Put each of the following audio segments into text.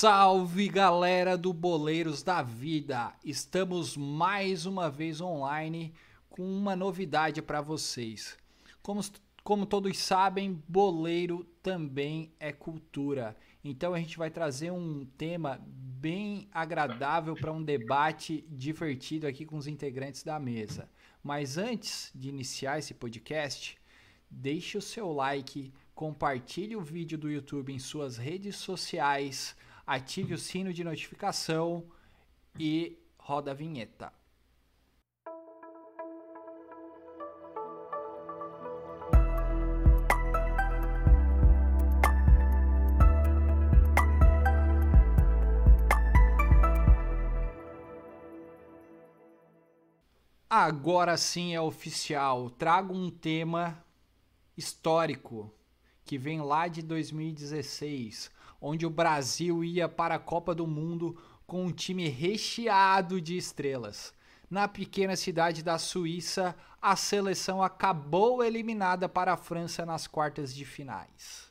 Salve galera do Boleiros da Vida! Estamos mais uma vez online com uma novidade para vocês. Como, como todos sabem, boleiro também é cultura. Então a gente vai trazer um tema bem agradável para um debate divertido aqui com os integrantes da mesa. Mas antes de iniciar esse podcast, deixe o seu like, compartilhe o vídeo do YouTube em suas redes sociais ative o sino de notificação e roda a vinheta. Agora sim é oficial. Trago um tema histórico que vem lá de 2016 onde o Brasil ia para a Copa do Mundo com um time recheado de estrelas. Na pequena cidade da Suíça, a seleção acabou eliminada para a França nas quartas de finais.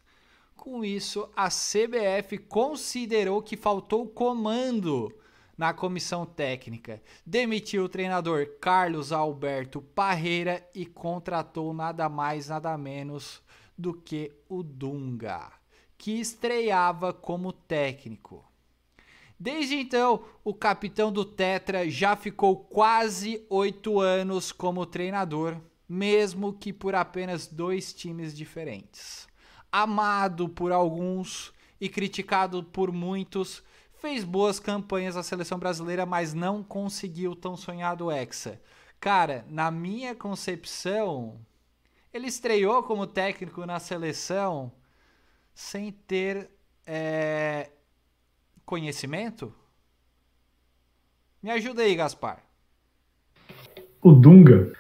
Com isso, a CBF considerou que faltou comando na comissão técnica, demitiu o treinador Carlos Alberto Parreira e contratou nada mais nada menos do que o Dunga que estreava como técnico. Desde então, o capitão do Tetra já ficou quase oito anos como treinador, mesmo que por apenas dois times diferentes. Amado por alguns e criticado por muitos, fez boas campanhas na seleção brasileira, mas não conseguiu tão sonhado Hexa. Cara, na minha concepção, ele estreou como técnico na seleção sem ter é, conhecimento? Me ajuda aí, Gaspar. O Dunga,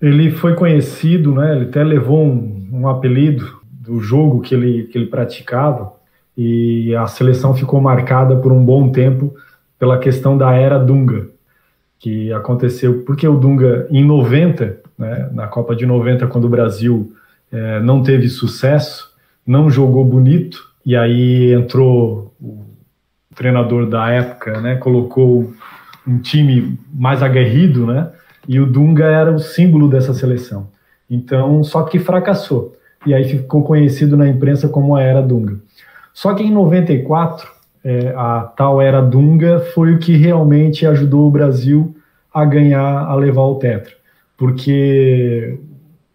ele foi conhecido, né? Ele até levou um, um apelido do jogo que ele, que ele praticava e a seleção ficou marcada por um bom tempo pela questão da era Dunga, que aconteceu porque o Dunga em 90, né, na Copa de 90, quando o Brasil é, não teve sucesso, não jogou bonito, e aí entrou o treinador da época, né, colocou um time mais aguerrido, né, e o Dunga era o símbolo dessa seleção. Então, só que fracassou. E aí ficou conhecido na imprensa como a Era Dunga. Só que em 94, é, a tal Era Dunga foi o que realmente ajudou o Brasil a ganhar, a levar o Tetra. Porque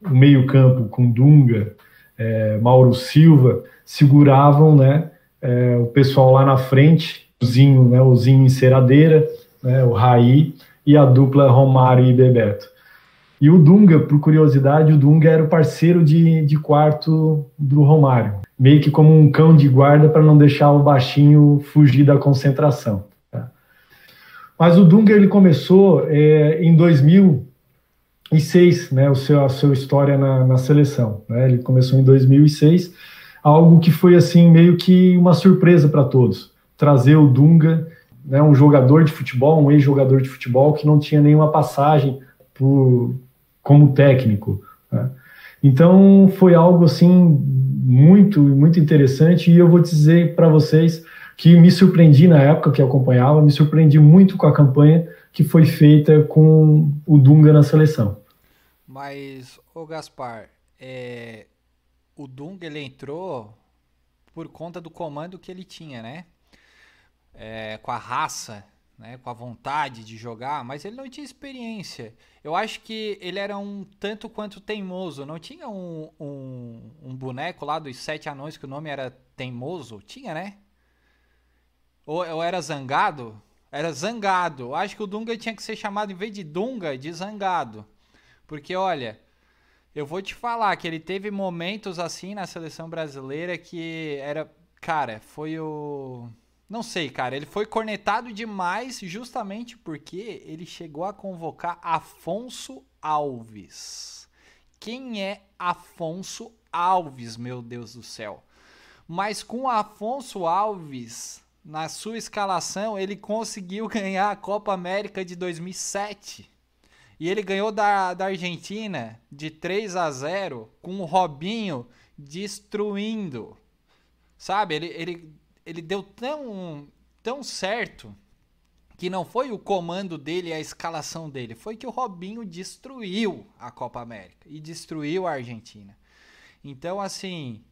o meio-campo com Dunga, é, Mauro Silva, seguravam né, é, o pessoal lá na frente, o Zinho, né, o Zinho Enceradeira, né, o Raí e a dupla Romário e Bebeto. E o Dunga, por curiosidade, o Dunga era o parceiro de, de quarto do Romário, meio que como um cão de guarda para não deixar o baixinho fugir da concentração. Tá? Mas o Dunga ele começou é, em 2000 2006, né, o seu, a sua história na, na seleção. Né? Ele começou em 2006, algo que foi assim meio que uma surpresa para todos. Trazer o Dunga, né, um jogador de futebol, um ex-jogador de futebol que não tinha nenhuma passagem por, como técnico. Né? Então foi algo assim muito muito interessante e eu vou dizer para vocês que me surpreendi na época que acompanhava, me surpreendi muito com a campanha que foi feita com o Dunga na seleção. Mas, o Gaspar, é, o Dunga ele entrou por conta do comando que ele tinha, né? É, com a raça, né? com a vontade de jogar, mas ele não tinha experiência. Eu acho que ele era um tanto quanto teimoso. Não tinha um, um, um boneco lá dos sete anões que o nome era Teimoso? Tinha, né? Ou, ou era Zangado? Era Zangado. Acho que o Dunga tinha que ser chamado, em vez de Dunga, de Zangado. Porque, olha, eu vou te falar que ele teve momentos assim na seleção brasileira que era. Cara, foi o. Não sei, cara. Ele foi cornetado demais justamente porque ele chegou a convocar Afonso Alves. Quem é Afonso Alves, meu Deus do céu? Mas com Afonso Alves na sua escalação, ele conseguiu ganhar a Copa América de 2007. E ele ganhou da, da Argentina de 3 a 0 com o Robinho destruindo. Sabe? Ele, ele, ele deu tão, tão certo que não foi o comando dele, a escalação dele, foi que o Robinho destruiu a Copa América e destruiu a Argentina. Então, assim,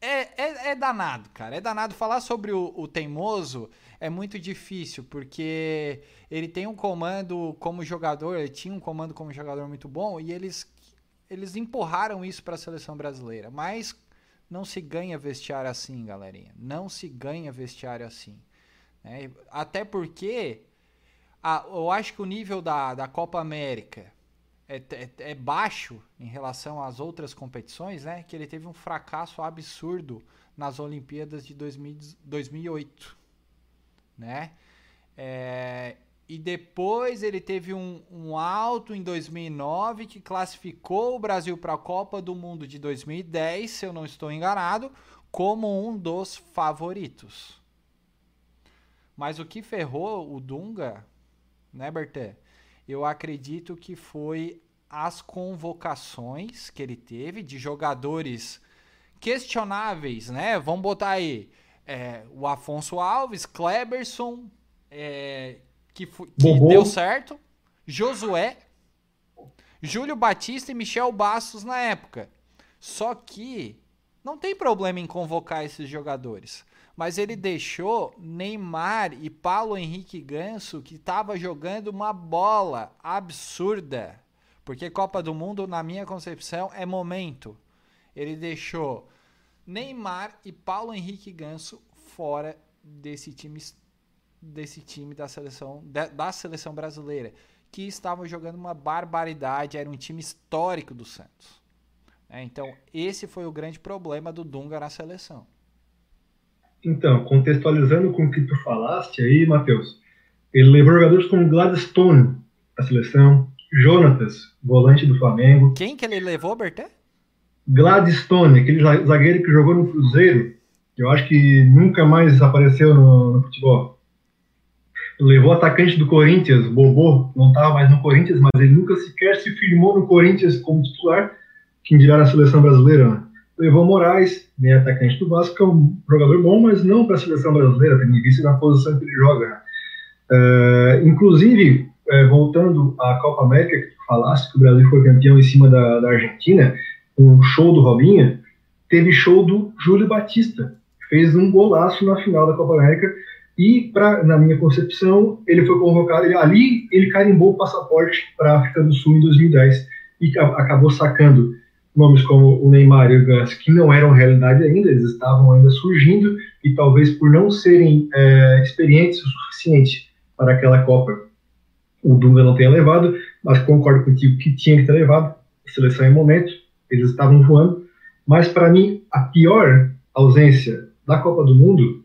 é, é, é danado, cara. É danado falar sobre o, o teimoso é muito difícil, porque ele tem um comando como jogador, ele tinha um comando como jogador muito bom e eles, eles empurraram isso para a seleção brasileira. Mas não se ganha vestiário assim, galerinha. Não se ganha vestiário assim. Né? Até porque a, eu acho que o nível da, da Copa América é, é, é, baixo em relação às outras competições, né? Que ele teve um fracasso absurdo nas Olimpíadas de 2000, 2008 né? É, e depois ele teve um, um, alto em 2009 que classificou o Brasil para a Copa do Mundo de 2010, se eu não estou enganado, como um dos favoritos. Mas o que ferrou o Dunga, né, Berté? Eu acredito que foi as convocações que ele teve de jogadores questionáveis, né? Vamos botar aí é, o Afonso Alves, Kleberson, é, que, que deu certo, Josué, Júlio Batista e Michel Bastos na época. Só que não tem problema em convocar esses jogadores. Mas ele deixou Neymar e Paulo Henrique Ganso, que estava jogando uma bola absurda. Porque Copa do Mundo, na minha concepção, é momento. Ele deixou Neymar e Paulo Henrique Ganso fora desse time desse time da seleção da, da seleção brasileira que estavam jogando uma barbaridade, era um time histórico do Santos. É, então, esse foi o grande problema do Dunga na seleção. Então, contextualizando com o que tu falaste aí, Matheus, ele levou jogadores como Gladstone da seleção, Jonatas, volante do Flamengo. Quem que ele levou, Berté? Gladstone, aquele zagueiro que jogou no Cruzeiro, eu acho que nunca mais apareceu no, no futebol. Levou atacante do Corinthians, Bobô, não estava mais no Corinthians, mas ele nunca sequer se firmou no Corinthians como titular, quem dirá na seleção brasileira. Né? Levou Moraes, meio atacante do Vasco, que é um jogador bom, mas não para a seleção brasileira, tem visto na posição que ele joga. Uh, inclusive, uh, voltando à Copa América, que tu falaste que o Brasil foi campeão em cima da, da Argentina, um show do Robinho, teve show do Júlio Batista, fez um golaço na final da Copa América e, pra, na minha concepção, ele foi convocado, ele, ali ele carimbou o passaporte para a África do Sul em 2010 e acabou sacando nomes como o Neymar e o Gans, que não eram realidade ainda, eles estavam ainda surgindo e talvez por não serem é, experientes o suficiente para aquela Copa, o Dunga não tenha levado, mas concordo contigo que tinha que ter levado, a seleção em momento, eles estavam voando, mas para mim a pior ausência da Copa do Mundo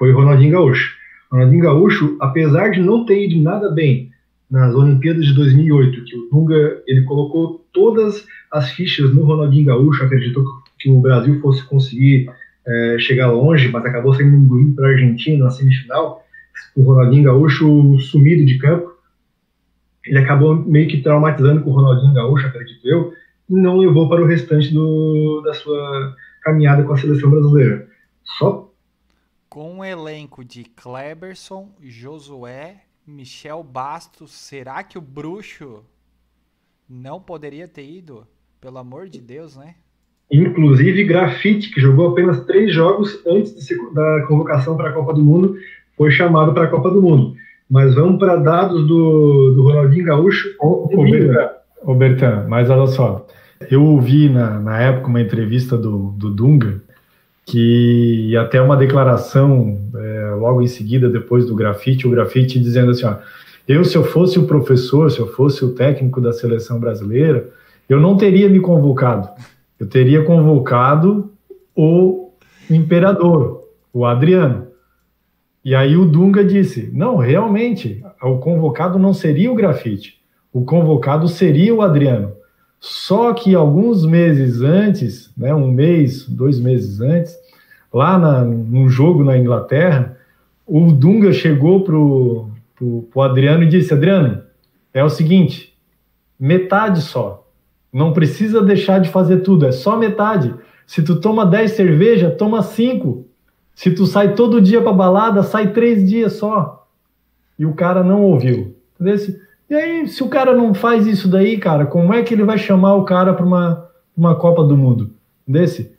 foi o Ronaldinho Gaúcho. Ronaldinho Gaúcho, apesar de não ter ido nada bem nas Olimpíadas de 2008, que o Dunga ele colocou todas as fichas no Ronaldinho Gaúcho, acreditou que o Brasil fosse conseguir é, chegar longe, mas acabou sendo engolido para a Argentina na semifinal. O Ronaldinho Gaúcho sumido de campo, ele acabou meio que traumatizando com o Ronaldinho Gaúcho, acredito eu, e não levou para o restante do, da sua caminhada com a seleção brasileira. Só com um elenco de Kleberson, Josué, Michel Bastos, será que o Bruxo não poderia ter ido? Pelo amor de Deus, né? Inclusive Grafite, que jogou apenas três jogos antes ser, da convocação para a Copa do Mundo, foi chamado para a Copa do Mundo. Mas vamos para dados do, do Ronaldinho Gaúcho. Ô, Bertan, mas olha só, eu ouvi na, na época uma entrevista do, do Dunga, que até uma declaração é, logo em seguida, depois do grafite, o grafite dizendo assim, ó, eu se eu fosse o professor, se eu fosse o técnico da seleção brasileira, eu não teria me convocado, eu teria convocado o imperador, o Adriano. E aí o Dunga disse, não, realmente, o convocado não seria o grafite, o convocado seria o Adriano. Só que alguns meses antes, né, um mês, dois meses antes, lá na, num jogo na Inglaterra, o Dunga chegou pro, pro, pro Adriano e disse: Adriano, é o seguinte, metade só. Não precisa deixar de fazer tudo, é só metade. Se tu toma 10 cerveja, toma 5. Se tu sai todo dia pra balada, sai três dias só. E o cara não ouviu. Entendeu? E aí, se o cara não faz isso daí, cara, como é que ele vai chamar o cara para uma, uma Copa do Mundo? Desse?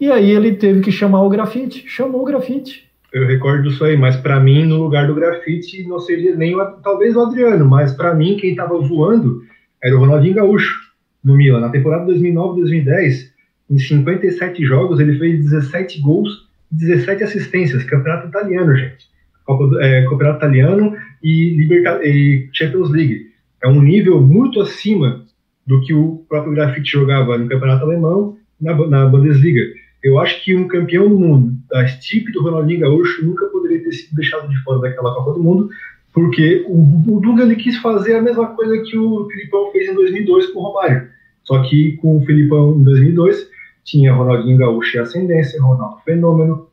E aí ele teve que chamar o grafite. Chamou o grafite. Eu recordo isso aí, mas para mim, no lugar do grafite, não seria nem o, talvez o Adriano, mas para mim, quem tava voando era o Ronaldinho Gaúcho, no Milan. Na temporada 2009-2010, em 57 jogos, ele fez 17 gols e 17 assistências. Campeonato italiano, gente. Copa, é, campeonato italiano e, Liberta e Champions League. É um nível muito acima do que o próprio Grafite jogava no campeonato alemão na, na Bundesliga. Eu acho que um campeão do mundo da estirpe do Ronaldinho Gaúcho nunca poderia ter sido deixado de fora daquela Copa do Mundo, porque o, o Dunga quis fazer a mesma coisa que o Filipão fez em 2002 com o Romário. Só que com o Filipão em 2002 tinha Ronaldinho Gaúcho e Ascendência, Ronaldo Fenômeno,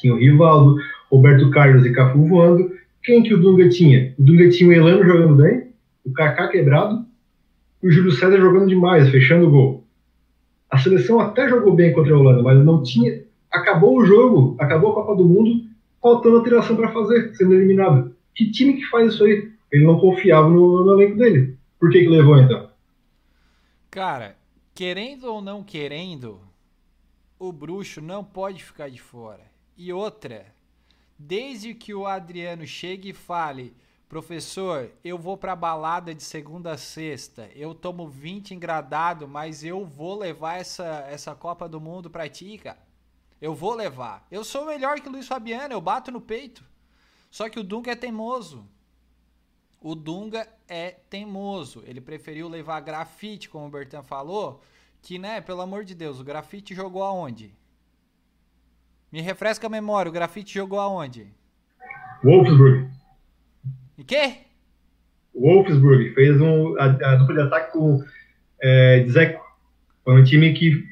tinha o Rivaldo, Roberto Carlos e Cafu voando. Quem que o Dunga tinha? O Dunga tinha o Elano jogando bem, o Kaká quebrado e o Júlio César jogando demais, fechando o gol. A seleção até jogou bem contra a Holanda, mas não tinha. Acabou o jogo, acabou a Copa do Mundo, faltando alteração para fazer, sendo eliminado. Que time que faz isso aí? Ele não confiava no, no elenco dele. Por que, que levou então? Cara, querendo ou não querendo, o bruxo não pode ficar de fora. E outra, desde que o Adriano chegue e fale, professor, eu vou pra balada de segunda a sexta, eu tomo 20 engradado, mas eu vou levar essa, essa Copa do Mundo pra ti, cara. Eu vou levar. Eu sou melhor que o Luiz Fabiano, eu bato no peito. Só que o Dunga é teimoso. O Dunga é teimoso. Ele preferiu levar grafite, como o Bertan falou, que, né, pelo amor de Deus, o grafite jogou aonde? Me refresca a memória, o grafite jogou aonde? Wolfsburg. E quê? Wolfsburg. Fez um, a, a dupla de ataque com é, Dzeko. Foi um time que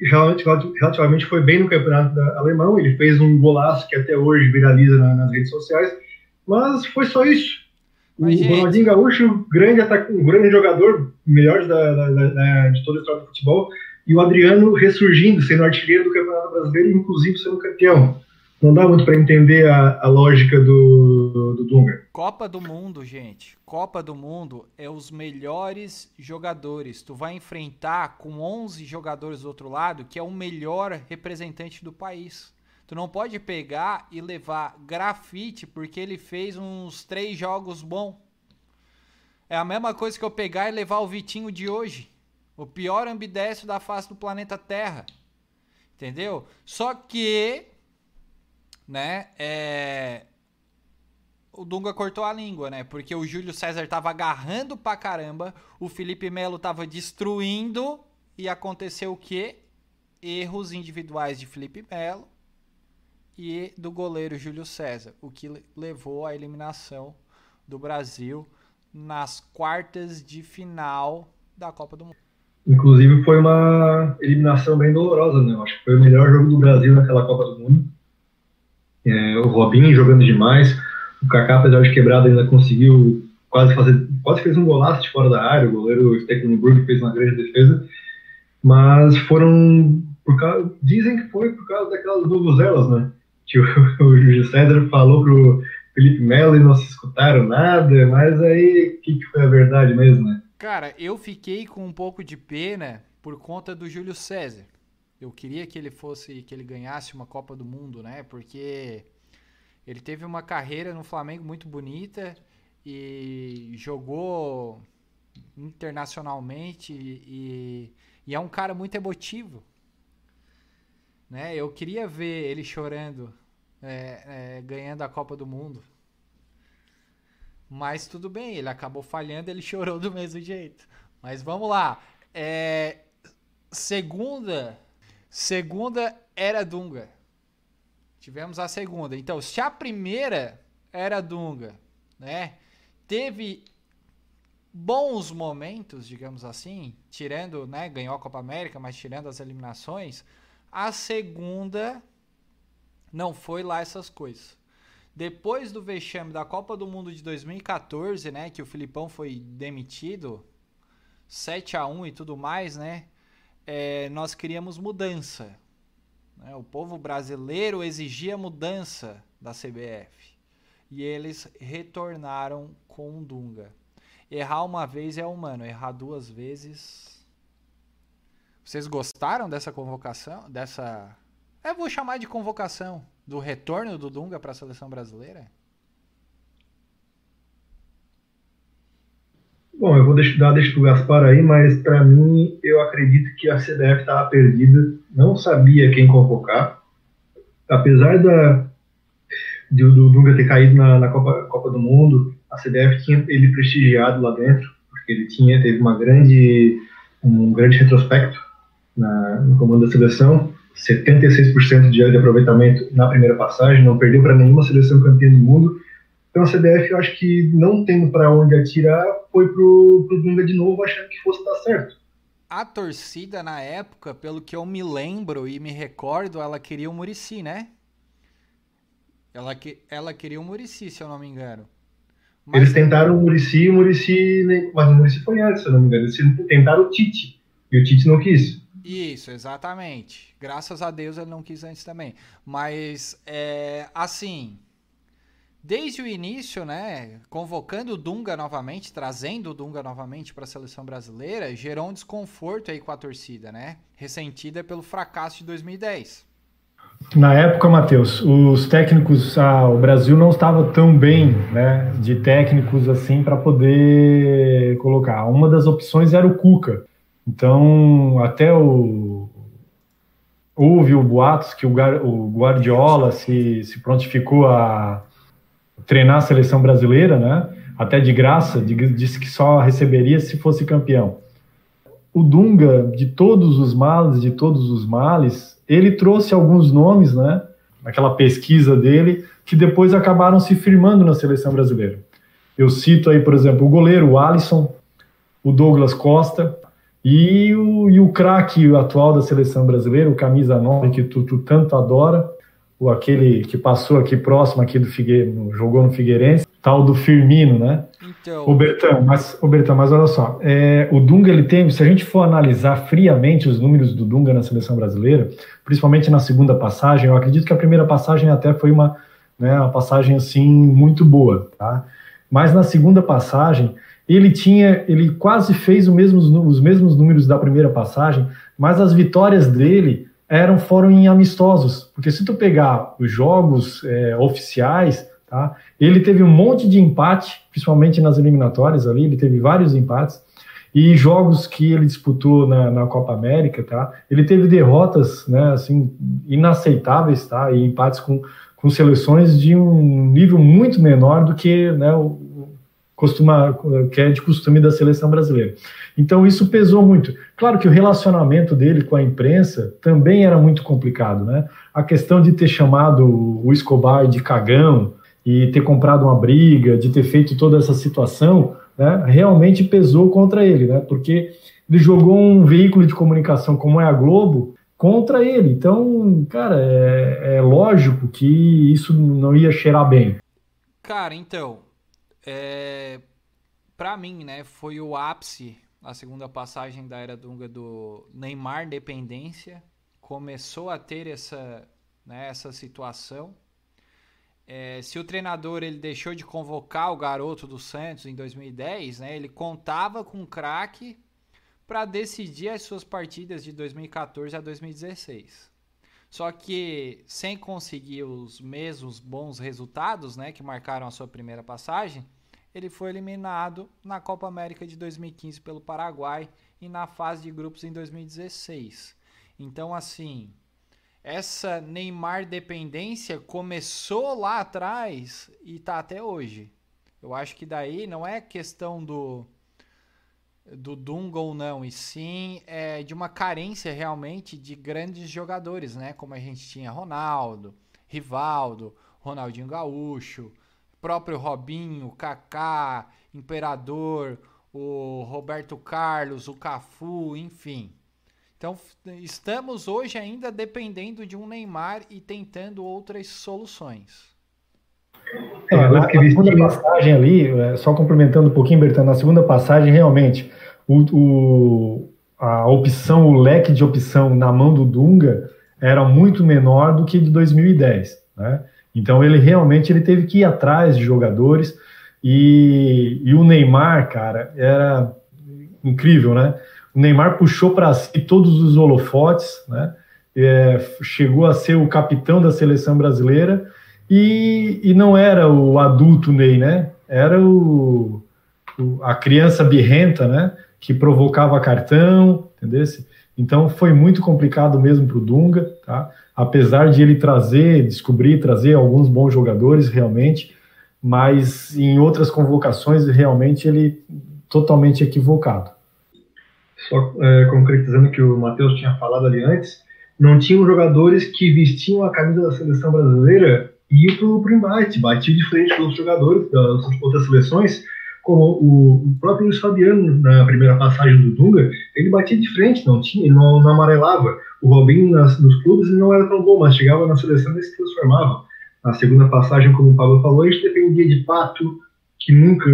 relativamente foi bem no campeonato alemão. Ele fez um golaço que até hoje viraliza na, nas redes sociais. Mas foi só isso. Mas, o gente... Ronaldinho Gaúcho, grande, ataque, um grande jogador, melhor da, da, da, de toda a história do futebol e o Adriano ressurgindo, sendo artilheiro do Campeonato Brasileiro, inclusive sendo campeão. Não dá muito para entender a, a, lógica do, do, Dunga. Copa do Mundo, gente. Copa do Mundo é os melhores jogadores. Tu vai enfrentar com 11 jogadores do outro lado, que é o melhor representante do país. Tu não pode pegar e levar grafite porque ele fez uns três jogos bons. É a mesma coisa que eu pegar e levar o Vitinho de hoje. O pior ambidestro da face do planeta Terra. Entendeu? Só que, né, é... o Dunga cortou a língua, né? Porque o Júlio César tava agarrando pra caramba, o Felipe Melo tava destruindo e aconteceu o quê? Erros individuais de Felipe Melo e do goleiro Júlio César, o que levou à eliminação do Brasil nas quartas de final da Copa do Mundo. Inclusive foi uma eliminação bem dolorosa, né? Eu acho que foi o melhor jogo do Brasil naquela Copa do Mundo. É, o Robinho jogando demais, o Kaká, apesar de quebrado, ainda conseguiu quase fazer, quase fez um golaço de fora da área, o goleiro Stecklenburg fez uma grande defesa, mas foram, por causa, dizem que foi por causa daquelas vuvuzelas, né? Que o, o Júlio César falou pro Felipe Melo e não se escutaram nada, mas aí o que, que foi a verdade mesmo, né? Cara, eu fiquei com um pouco de pena por conta do Júlio César. Eu queria que ele fosse, que ele ganhasse uma Copa do Mundo, né? Porque ele teve uma carreira no Flamengo muito bonita e jogou internacionalmente e, e é um cara muito emotivo, né? Eu queria ver ele chorando, é, é, ganhando a Copa do Mundo. Mas tudo bem, ele acabou falhando, ele chorou do mesmo jeito. Mas vamos lá. É, segunda. Segunda era Dunga. Tivemos a segunda. Então, se a primeira era Dunga, né? Teve bons momentos, digamos assim, tirando, né, ganhou a Copa América, mas tirando as eliminações, a segunda não foi lá essas coisas. Depois do vexame da Copa do Mundo de 2014, né, que o Filipão foi demitido, 7 a 1 e tudo mais, né? É, nós queríamos mudança. Né? O povo brasileiro exigia mudança da CBF. E eles retornaram com Dunga. Errar uma vez é humano, errar duas vezes. Vocês gostaram dessa convocação? Dessa. Eu vou chamar de convocação. Do retorno do Dunga para a seleção brasileira? Bom, eu vou dar deixa pro Gaspar aí, mas para mim eu acredito que a CBF estava perdida, não sabia quem convocar. Apesar da, de, do Dunga ter caído na, na Copa, Copa, do Mundo, a CBF tinha ele prestigiado lá dentro, porque ele tinha teve uma grande um grande retrospecto na, no comando da seleção, 76% de aproveitamento na primeira passagem, não perdeu para nenhuma seleção campeã do mundo então a CBF, eu acho que não tendo para onde atirar, foi pro, pro Dunga de novo, achando que fosse dar certo. A torcida na época, pelo que eu me lembro e me recordo, ela queria o Murici, né? Ela, que, ela queria o Murici, se eu não me engano. Mas... Eles tentaram o Murici, o Murici, mas o Murici foi antes, se eu não me engano. Eles tentaram o Tite, e o Tite não quis. Isso, exatamente. Graças a Deus ele não quis antes também. Mas, é, assim, desde o início, né, convocando o Dunga novamente, trazendo o Dunga novamente para a seleção brasileira, gerou um desconforto aí com a torcida, né? Ressentida pelo fracasso de 2010. Na época, Matheus, os técnicos, ah, o Brasil não estava tão bem, né, de técnicos assim para poder colocar. Uma das opções era o Cuca. Então, até o houve o boatos que o Guardiola se, se prontificou a treinar a seleção brasileira, né? Até de graça, disse que só receberia se fosse campeão. O Dunga, de todos os males, de todos os males, ele trouxe alguns nomes, né? Naquela pesquisa dele, que depois acabaram se firmando na seleção brasileira. Eu cito aí, por exemplo, o goleiro o Alisson, o Douglas Costa e o, e o craque atual da seleção brasileira, o camisa 9, que tu, tu tanto adora, o aquele que passou aqui próximo aqui do Figueiredo, jogou no Figueirense, tal do Firmino, né? Então... O Bertão, mas, o Bertão, mas olha só, é, o Dunga ele tem, se a gente for analisar friamente os números do Dunga na seleção brasileira, principalmente na segunda passagem, eu acredito que a primeira passagem até foi uma, né, uma passagem assim muito boa, tá? Mas na segunda passagem ele tinha, ele quase fez mesmo, os mesmos números da primeira passagem, mas as vitórias dele eram foram em amistosos, porque se tu pegar os jogos é, oficiais, tá? Ele teve um monte de empate, principalmente nas eliminatórias ali, ele teve vários empates e jogos que ele disputou na, na Copa América, tá? Ele teve derrotas, né, assim, inaceitáveis, tá? E empates com, com seleções de um nível muito menor do que, né, costuma, que é de costume da seleção brasileira. Então isso pesou muito. Claro que o relacionamento dele com a imprensa também era muito complicado, né? A questão de ter chamado o Escobar de cagão e ter comprado uma briga, de ter feito toda essa situação, né, realmente pesou contra ele, né? Porque ele jogou um veículo de comunicação como é a Globo contra ele. Então, cara, é, é lógico que isso não ia cheirar bem. Cara, então, é, para mim, né, foi o ápice a segunda passagem da era Dunga do Neymar dependência. Começou a ter essa, né, essa situação. É, se o treinador ele deixou de convocar o garoto do Santos em 2010, né, ele contava com o craque para decidir as suas partidas de 2014 a 2016. Só que sem conseguir os mesmos bons resultados, né, que marcaram a sua primeira passagem, ele foi eliminado na Copa América de 2015 pelo Paraguai e na fase de grupos em 2016. Então, assim, essa Neymar dependência começou lá atrás e está até hoje. Eu acho que daí não é questão do do Dunga ou não, e sim é, de uma carência realmente de grandes jogadores, né? Como a gente tinha Ronaldo, Rivaldo, Ronaldinho Gaúcho, próprio Robinho, Kaká, Imperador, o Roberto Carlos, o Cafu, enfim. Então estamos hoje ainda dependendo de um Neymar e tentando outras soluções. É, na, na segunda passagem ali, é, só complementando um pouquinho, Bertão, na segunda passagem, realmente, o, o, a opção, o leque de opção na mão do Dunga era muito menor do que de 2010, né? Então ele realmente ele teve que ir atrás de jogadores e, e o Neymar, cara, era incrível, né? O Neymar puxou para si todos os holofotes, né? É, chegou a ser o capitão da seleção brasileira e, e não era o adulto Ney, né? Era o, o, a criança birrenta, né? Que provocava cartão, entendeu? Então foi muito complicado mesmo para o Dunga, tá? Apesar de ele trazer, descobrir, trazer alguns bons jogadores realmente, mas em outras convocações realmente ele totalmente equivocado. Só é, concretizando que o Matheus tinha falado ali antes, não tinham jogadores que vestiam a camisa da seleção brasileira e iam para o embate, batiam de frente com os jogadores das outras seleções, como o, o, próprio Luiz Fabiano na primeira passagem do Dunga, ele batia de frente, não tinha, não, não amarelava. O Robinho nas, nos clubes não era tão bom, mas chegava na seleção e se transformava. Na segunda passagem, como o Pablo falou, a gente dependia de Pato, que nunca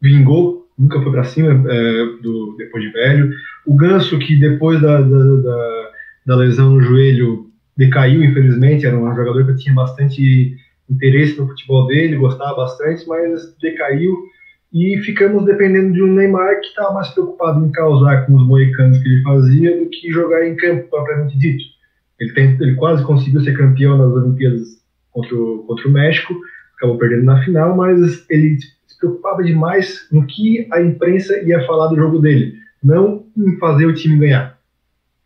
vingou, nunca foi para cima é, do, depois de velho. O Ganso, que depois da, da, da, da lesão no joelho decaiu, infelizmente, era um jogador que tinha bastante interesse no futebol dele, gostava bastante, mas decaiu e ficamos dependendo de um Neymar que estava mais preocupado em causar com os moicanos que ele fazia do que jogar em campo propriamente dito. Ele, tem, ele quase conseguiu ser campeão nas Olimpíadas contra o, contra o México, acabou perdendo na final, mas ele se preocupava demais no que a imprensa ia falar do jogo dele, não em fazer o time ganhar.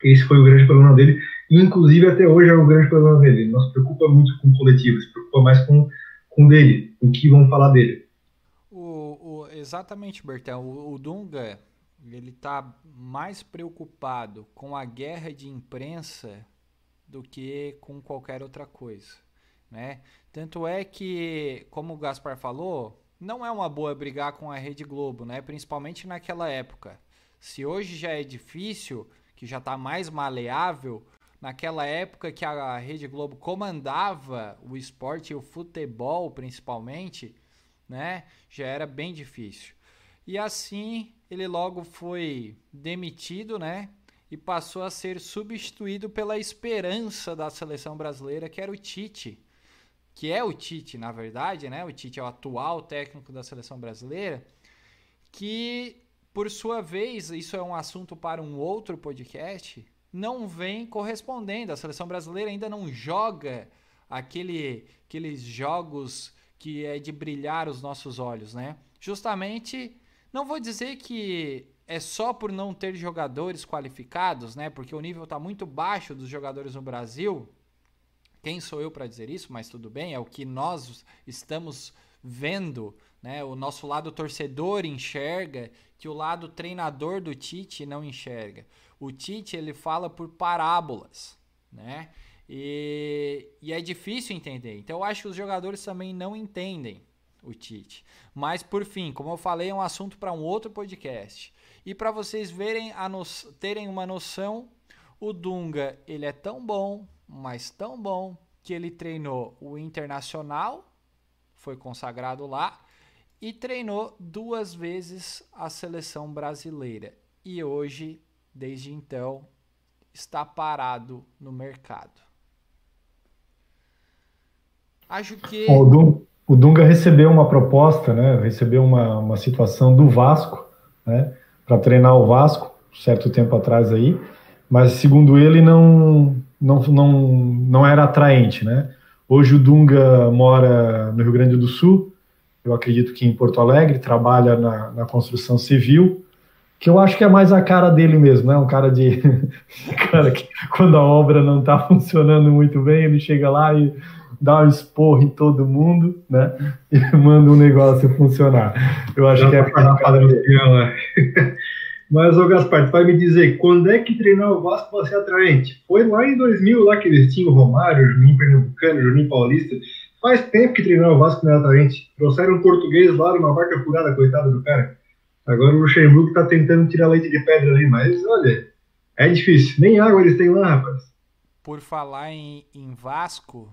Esse foi o grande problema dele, inclusive até hoje é o grande problema dele. Ele não se preocupa muito com o coletivo, se preocupa mais com, com dele, o que vão falar dele. O, o, exatamente, Bertão. O, o Dunga ele está mais preocupado com a guerra de imprensa do que com qualquer outra coisa. Né? Tanto é que, como o Gaspar falou, não é uma boa brigar com a Rede Globo, né? principalmente naquela época. Se hoje já é difícil, que já está mais maleável, naquela época que a Rede Globo comandava o esporte e o futebol principalmente, né? Já era bem difícil. E assim ele logo foi demitido, né? E passou a ser substituído pela esperança da seleção brasileira, que era o Tite que é o Tite, na verdade, né? O Tite é o atual técnico da seleção brasileira, que por sua vez, isso é um assunto para um outro podcast, não vem correspondendo. A seleção brasileira ainda não joga aquele, aqueles jogos que é de brilhar os nossos olhos, né? Justamente, não vou dizer que é só por não ter jogadores qualificados, né? Porque o nível está muito baixo dos jogadores no Brasil, quem sou eu para dizer isso? Mas tudo bem, é o que nós estamos vendo, né? O nosso lado torcedor enxerga que o lado treinador do Tite não enxerga. O Tite ele fala por parábolas, né? E, e é difícil entender. Então eu acho que os jogadores também não entendem o Tite. Mas por fim, como eu falei, é um assunto para um outro podcast. E para vocês verem a no... terem uma noção, o Dunga ele é tão bom, mas tão bom que ele treinou o Internacional, foi consagrado lá, e treinou duas vezes a seleção brasileira. E hoje, desde então, está parado no mercado. Acho que. O Dunga recebeu uma proposta, né? Recebeu uma, uma situação do Vasco, né? Para treinar o Vasco, certo tempo atrás aí. Mas segundo ele, não, não, não, não era atraente, né? Hoje o Dunga mora no Rio Grande do Sul, eu acredito que em Porto Alegre, trabalha na, na construção civil, que eu acho que é mais a cara dele mesmo, né? Um cara de cara que quando a obra não está funcionando muito bem, ele chega lá e dá um esporro em todo mundo, né? E manda um negócio funcionar. Eu acho que é a cara dele. Mas, ô Gaspar, tu vai me dizer, quando é que treinar o Vasco vai ser atraente? Foi lá em 2000, lá que eles tinham o Romário, o Juninho Pernambucano, o Juninho Paulista. Faz tempo que treinar o Vasco não é atraente. Trouxeram um português lá numa barca furada, coitado do cara. Agora o Luxemburgo tá tentando tirar leite de pedra ali, mas olha, é difícil. Nem água eles têm lá, rapaz. Por falar em, em Vasco,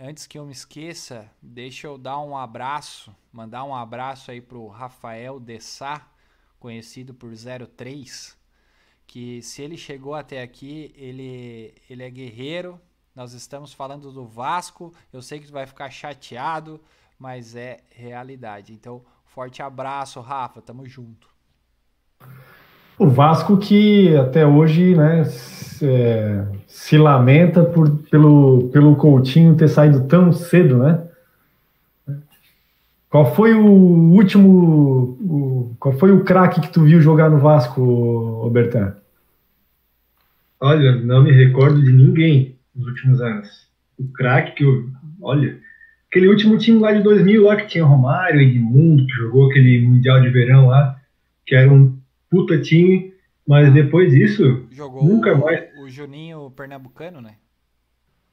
antes que eu me esqueça, deixa eu dar um abraço, mandar um abraço aí pro Rafael Dessá, conhecido por 03, que se ele chegou até aqui, ele, ele é guerreiro. Nós estamos falando do Vasco. Eu sei que tu vai ficar chateado, mas é realidade. Então, forte abraço, Rafa. Tamo junto. O Vasco que até hoje né, é, se lamenta por, pelo, pelo Coutinho ter saído tão cedo, né? Qual foi o último. O, qual foi o craque que tu viu jogar no Vasco, Bertan? Olha, não me recordo de ninguém nos últimos anos. O craque que eu. Olha, aquele último time lá de 2000 lá que tinha Romário, Edmundo, que jogou aquele Mundial de Verão lá, que era um puta time, mas depois disso, jogou nunca o, mais. O Juninho Pernambucano, né?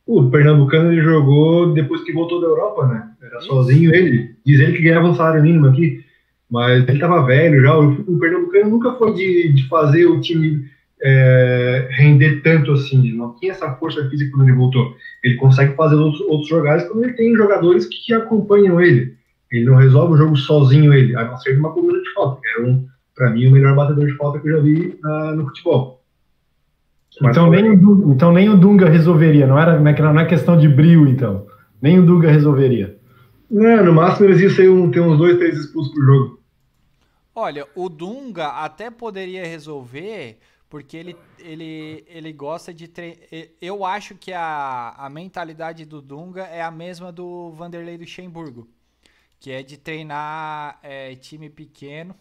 O Pernambucano ele jogou depois que voltou da Europa, né? Era Isso. sozinho ele. Diz ele que ganhava um salário mínimo aqui, mas ele tava velho já. O, o Pernambucano nunca foi de, de fazer o time é, render tanto assim. Não tinha essa força física quando ele voltou. Ele consegue fazer outros, outros jogadas quando ele tem jogadores que, acompanham ele. Ele não resolve o jogo sozinho ele, a não ser de uma coluna de falta. Era um, para mim, o melhor batedor de falta que eu já vi uh, no futebol. então nem, o, então nem o Dunga resolveria, não era, não é questão de brilho, então. Nem o Dunga resolveria. Não, no máximo eles iam ser um, ter uns dois, três expulsos por jogo. Olha, o Dunga até poderia resolver, porque ele, ele, ele gosta de treinar. Eu acho que a, a mentalidade do Dunga é a mesma do Vanderlei Luxemburgo, que é de treinar é, time pequeno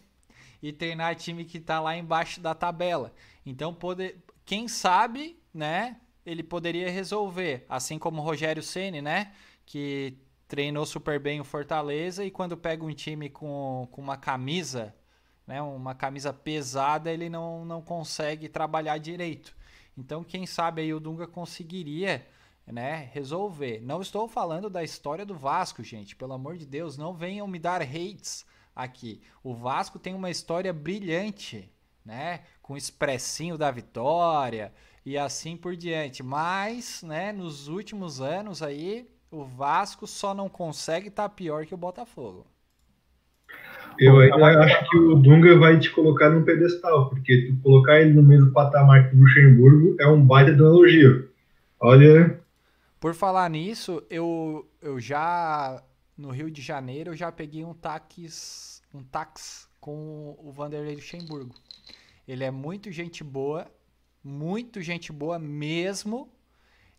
e treinar time que está lá embaixo da tabela. Então, poder, quem sabe, né, ele poderia resolver, assim como o Rogério Ceni, né, que treinou super bem o Fortaleza e quando pega um time com, com uma camisa, né, uma camisa pesada, ele não, não consegue trabalhar direito. Então, quem sabe aí o Dunga conseguiria né, resolver. Não estou falando da história do Vasco, gente. Pelo amor de Deus, não venham me dar hates aqui. O Vasco tem uma história brilhante, né? Com o expressinho da vitória e assim por diante. Mas, né, nos últimos anos aí, o Vasco só não consegue estar tá pior que o Botafogo. Eu ainda acho que o Dunga vai te colocar num pedestal, porque tu colocar ele no mesmo patamar que o Luxemburgo é um baita de elogio. Olha. Por falar nisso, eu, eu já no Rio de Janeiro, eu já peguei um táxi, um táxi com o Vanderlei Luxemburgo. Ele é muito gente boa, muito gente boa mesmo,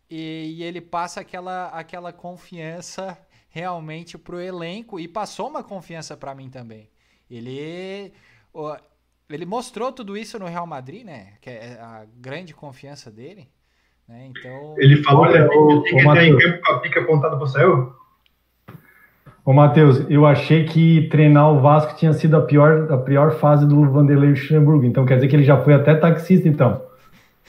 e, e ele passa aquela, aquela confiança realmente pro elenco e passou uma confiança para mim também. Ele ele mostrou tudo isso no Real Madrid, né? Que é a grande confiança dele, né? Então ele falou que o, que entrar em campo com a pica apontada pro céu. Ô, Matheus, eu achei que treinar o Vasco tinha sido a pior, a pior fase do Vanderlei Luxemburgo. Então quer dizer que ele já foi até taxista, então.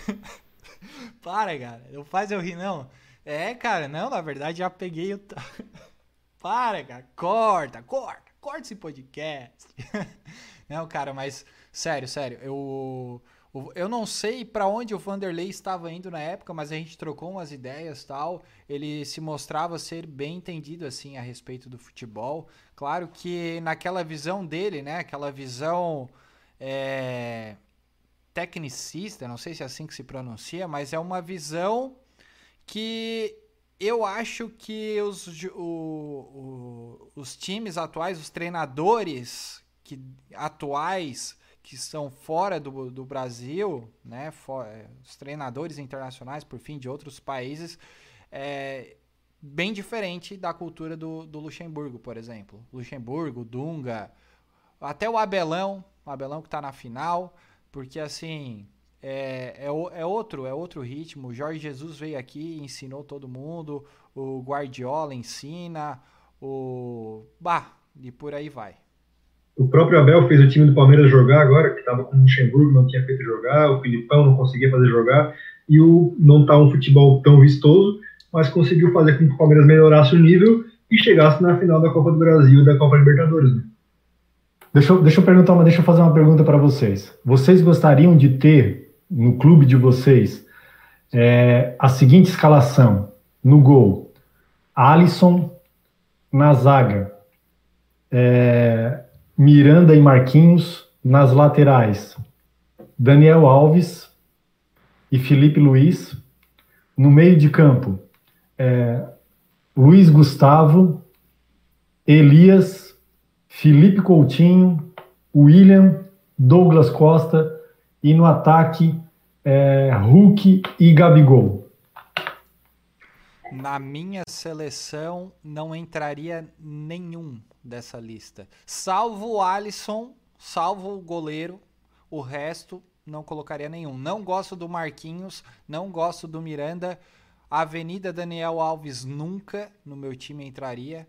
Para, cara. Não faz eu rir, não. É, cara, não, na verdade já peguei o. Para, cara. Corta, corta. Corta esse podcast. não, cara, mas. Sério, sério. Eu. Eu não sei para onde o Vanderlei estava indo na época, mas a gente trocou umas ideias tal. Ele se mostrava ser bem entendido assim a respeito do futebol. Claro que naquela visão dele, né, aquela visão é, tecnicista, não sei se é assim que se pronuncia, mas é uma visão que eu acho que os, o, o, os times atuais, os treinadores que, atuais que estão fora do, do Brasil, né, for, é, os treinadores internacionais, por fim, de outros países, é bem diferente da cultura do, do Luxemburgo, por exemplo. Luxemburgo, Dunga, até o Abelão, o Abelão que está na final, porque assim é, é, é, outro, é outro ritmo. O Jorge Jesus veio aqui, ensinou todo mundo, o Guardiola ensina, o bah, e por aí vai. O próprio Abel fez o time do Palmeiras jogar agora, que estava com o Luxemburgo, não tinha feito jogar, o Filipão não conseguia fazer jogar, e o não está um futebol tão vistoso, mas conseguiu fazer com que o Palmeiras melhorasse o nível e chegasse na final da Copa do Brasil e da Copa Libertadores. Né? Deixa, eu, deixa eu perguntar uma, deixa eu fazer uma pergunta para vocês. Vocês gostariam de ter no clube de vocês é, a seguinte escalação: no gol, Alisson na zaga, é, Miranda e Marquinhos nas laterais. Daniel Alves e Felipe Luiz. No meio de campo, é, Luiz Gustavo, Elias, Felipe Coutinho, William, Douglas Costa e no ataque é, Hulk e Gabigol. Na minha seleção não entraria nenhum dessa lista, salvo o Alisson, salvo o goleiro, o resto não colocaria nenhum. Não gosto do Marquinhos, não gosto do Miranda. Avenida Daniel Alves nunca no meu time entraria.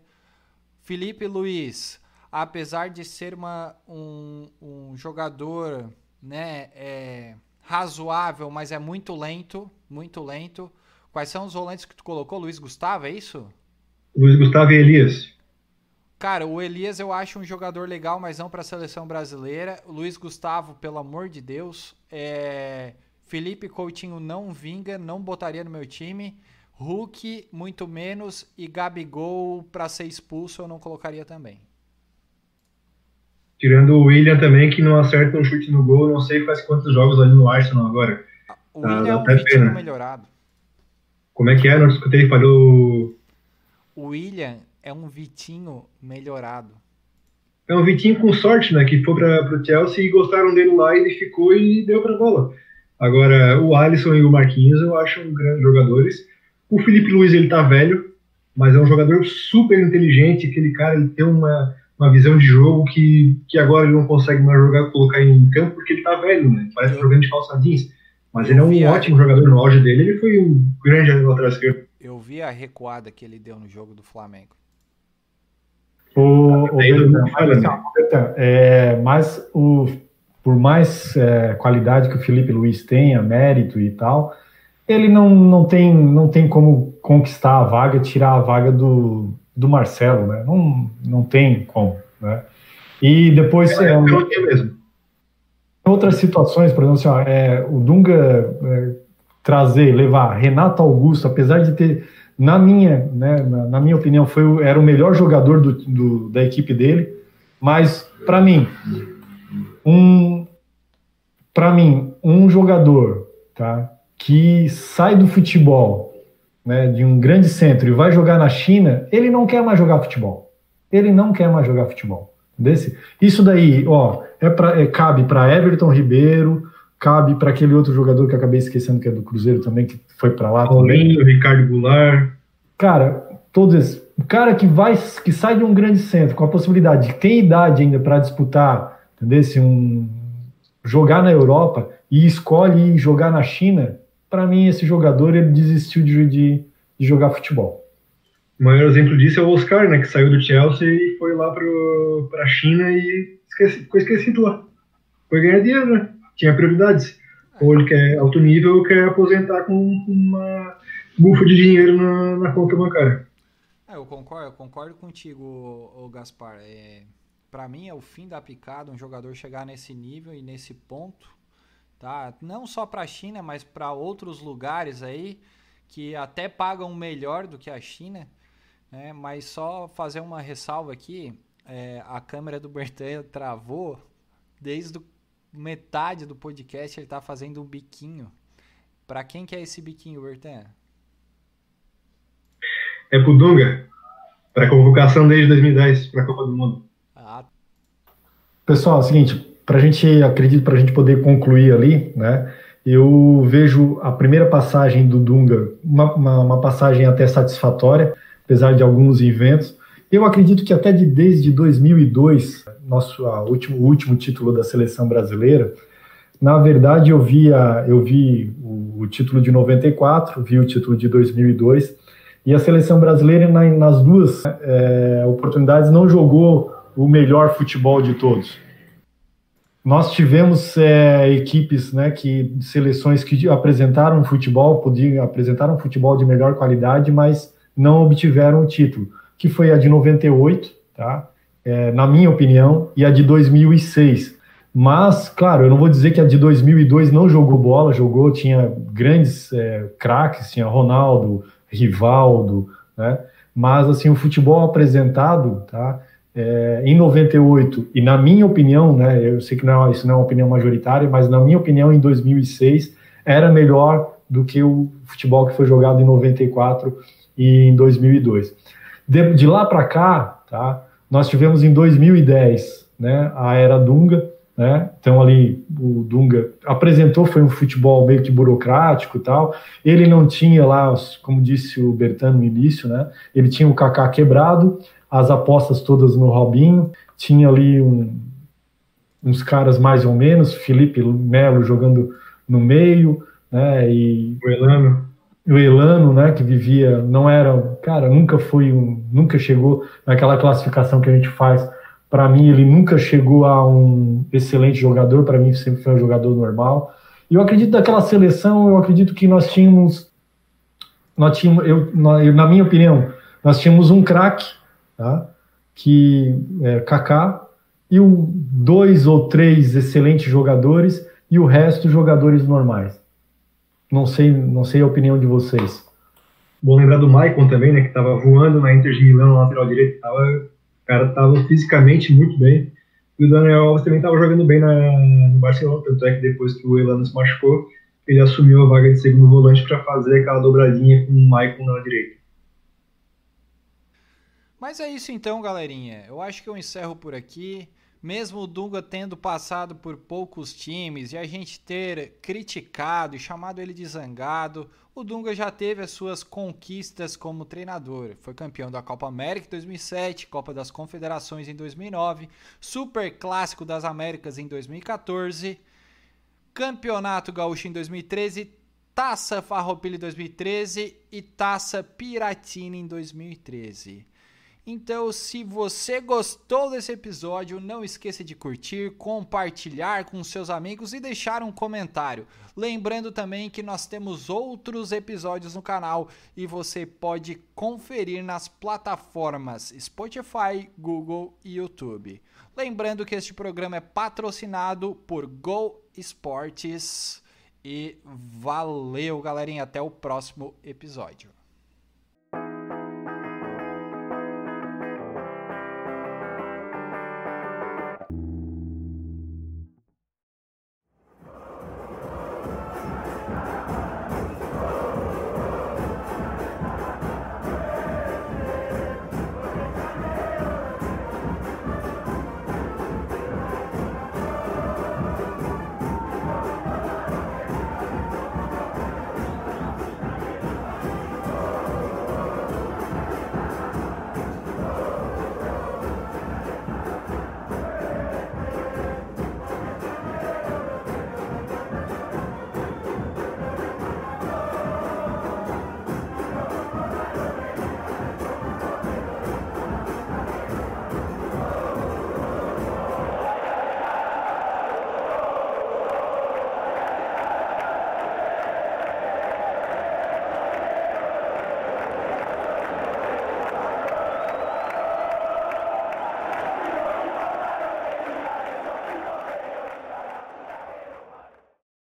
Felipe Luiz, apesar de ser uma, um, um jogador né, é, razoável, mas é muito lento, muito lento. Quais são os volantes que tu colocou? Luiz Gustavo, é isso? Luiz Gustavo e Elias. Cara, o Elias eu acho um jogador legal, mas não para a seleção brasileira. O Luiz Gustavo, pelo amor de Deus. É... Felipe Coutinho não vinga, não botaria no meu time. Hulk, muito menos. E Gabigol, para ser expulso, eu não colocaria também. Tirando o William também, que não acerta um chute no gol, não sei faz quantos jogos ali no Arsenal agora. O tá, William é um Vitinho melhorado. Como é que é? Não escutei, falou. O William é um Vitinho melhorado. É um Vitinho com sorte, né? Que foi para o Chelsea e gostaram dele lá e ele ficou e deu para bola. Agora, o Alisson e o Marquinhos eu acho grandes jogadores. O Felipe Luiz, ele tá velho, mas é um jogador super inteligente. Aquele cara, ele tem uma, uma visão de jogo que, que agora ele não consegue mais jogar, colocar em campo porque ele tá velho, né? Parece eu, jogando de calça jeans. Mas ele é um ótimo jogador no auge dele. Ele foi um grande lateral esquerdo. Eu vi a recuada que ele deu no jogo do Flamengo. O, o é, mas o, por mais é, qualidade que o Felipe Luiz tenha, mérito e tal, ele não, não, tem, não tem como conquistar a vaga, tirar a vaga do, do Marcelo, né? Não, não tem como, né? E depois... É, é, é mesmo. Outras situações, por exemplo, assim, ó, é, o Dunga é, trazer, levar Renato Augusto, apesar de ter na minha, né, na, na, minha opinião, foi era o melhor jogador do, do da equipe dele. Mas para mim, um para mim um jogador, tá, que sai do futebol, né, de um grande centro e vai jogar na China, ele não quer mais jogar futebol. Ele não quer mais jogar futebol. Desse, isso daí, ó, é pra, é, cabe para Everton Ribeiro, cabe para aquele outro jogador que acabei esquecendo que é do Cruzeiro também, que foi para lá Paulinho. Ricardo Goulart. Cara, todos esses. O cara que vai, que sai de um grande centro com a possibilidade de ter idade ainda para disputar, entendeu? Se um jogar na Europa e escolhe jogar na China, para mim esse jogador ele desistiu de, de, de, jogar futebol. O maior exemplo disso é o Oscar, né, que saiu do Chelsea e foi lá para a China e esqueci, ficou esquecido lá. Foi ganhar dinheiro, né? tinha prioridades. Ou ele quer alto nível ou quer aposentar com uma bufa de dinheiro na, na conta bancária. É, eu concordo, eu concordo contigo, o, Gaspar. É, para mim é o fim da picada um jogador chegar nesse nível e nesse ponto, tá? Não só para a China, mas para outros lugares aí que até pagam melhor do que a China, né? Mas só fazer uma ressalva aqui, é, a câmera do Bertan travou desde o metade do podcast ele tá fazendo um biquinho. Para quem que é esse biquinho, Bertan? É pro Dunga. Para convocação desde 2010 para a Copa do Mundo. Ah. Pessoal, é o seguinte, para a gente, acredito, para a gente poder concluir ali, né? Eu vejo a primeira passagem do Dunga, uma, uma, uma passagem até satisfatória, apesar de alguns eventos. Eu acredito que até de, desde 2002, nosso a último, o último título da seleção brasileira, na verdade eu vi, a, eu vi o, o, título de 94, vi o título de 2002, e a seleção brasileira na, nas duas é, oportunidades não jogou o melhor futebol de todos. Nós tivemos é, equipes, né, que seleções que apresentaram futebol, podiam apresentar um futebol de melhor qualidade, mas não obtiveram o título que foi a de 98, tá? É, na minha opinião, e a de 2006. Mas, claro, eu não vou dizer que a de 2002 não jogou bola, jogou, tinha grandes é, craques, tinha Ronaldo, Rivaldo, né? Mas, assim, o futebol apresentado, tá? É, em 98, e na minha opinião, né, eu sei que não, isso não é uma opinião majoritária, mas na minha opinião, em 2006, era melhor do que o futebol que foi jogado em 94 e em 2002. De, de lá para cá, tá, nós tivemos em 2010 né, a era Dunga, né? Então ali o Dunga apresentou foi um futebol meio que burocrático tal. Ele não tinha lá, como disse o Bertano no início, né? Ele tinha o Kaká quebrado, as apostas todas no Robinho, tinha ali um, uns caras mais ou menos, Felipe Melo jogando no meio, né? E o Elano, o Elano, né? Que vivia, não era, cara, nunca foi um, nunca chegou naquela classificação que a gente faz para mim, ele nunca chegou a um excelente jogador, para mim sempre foi um jogador normal. E eu acredito daquela seleção, eu acredito que nós tínhamos, nós tínhamos eu, na minha opinião, nós tínhamos um craque, tá? que é, Kaká, e o, dois ou três excelentes jogadores e o resto jogadores normais. Não sei, não sei a opinião de vocês. Bom lembrar do Maicon também, né, que estava voando na Inter de Milão, no lateral direito, estava cara estava fisicamente muito bem. E o Daniel Alves também estava jogando bem na, no Barcelona, tanto é que depois que o Elano se machucou, ele assumiu a vaga de segundo volante para fazer aquela dobradinha com o Maicon na direita. Mas é isso então, galerinha. Eu acho que eu encerro por aqui mesmo o Dunga tendo passado por poucos times e a gente ter criticado e chamado ele de zangado, o Dunga já teve as suas conquistas como treinador. Foi campeão da Copa América em 2007, Copa das Confederações em 2009, Super Clássico das Américas em 2014, Campeonato Gaúcho em 2013, Taça Farroupilha em 2013 e Taça Piratini em 2013. Então, se você gostou desse episódio, não esqueça de curtir, compartilhar com seus amigos e deixar um comentário. Lembrando também que nós temos outros episódios no canal e você pode conferir nas plataformas Spotify, Google e YouTube. Lembrando que este programa é patrocinado por Go Esportes. E valeu, galerinha. Até o próximo episódio.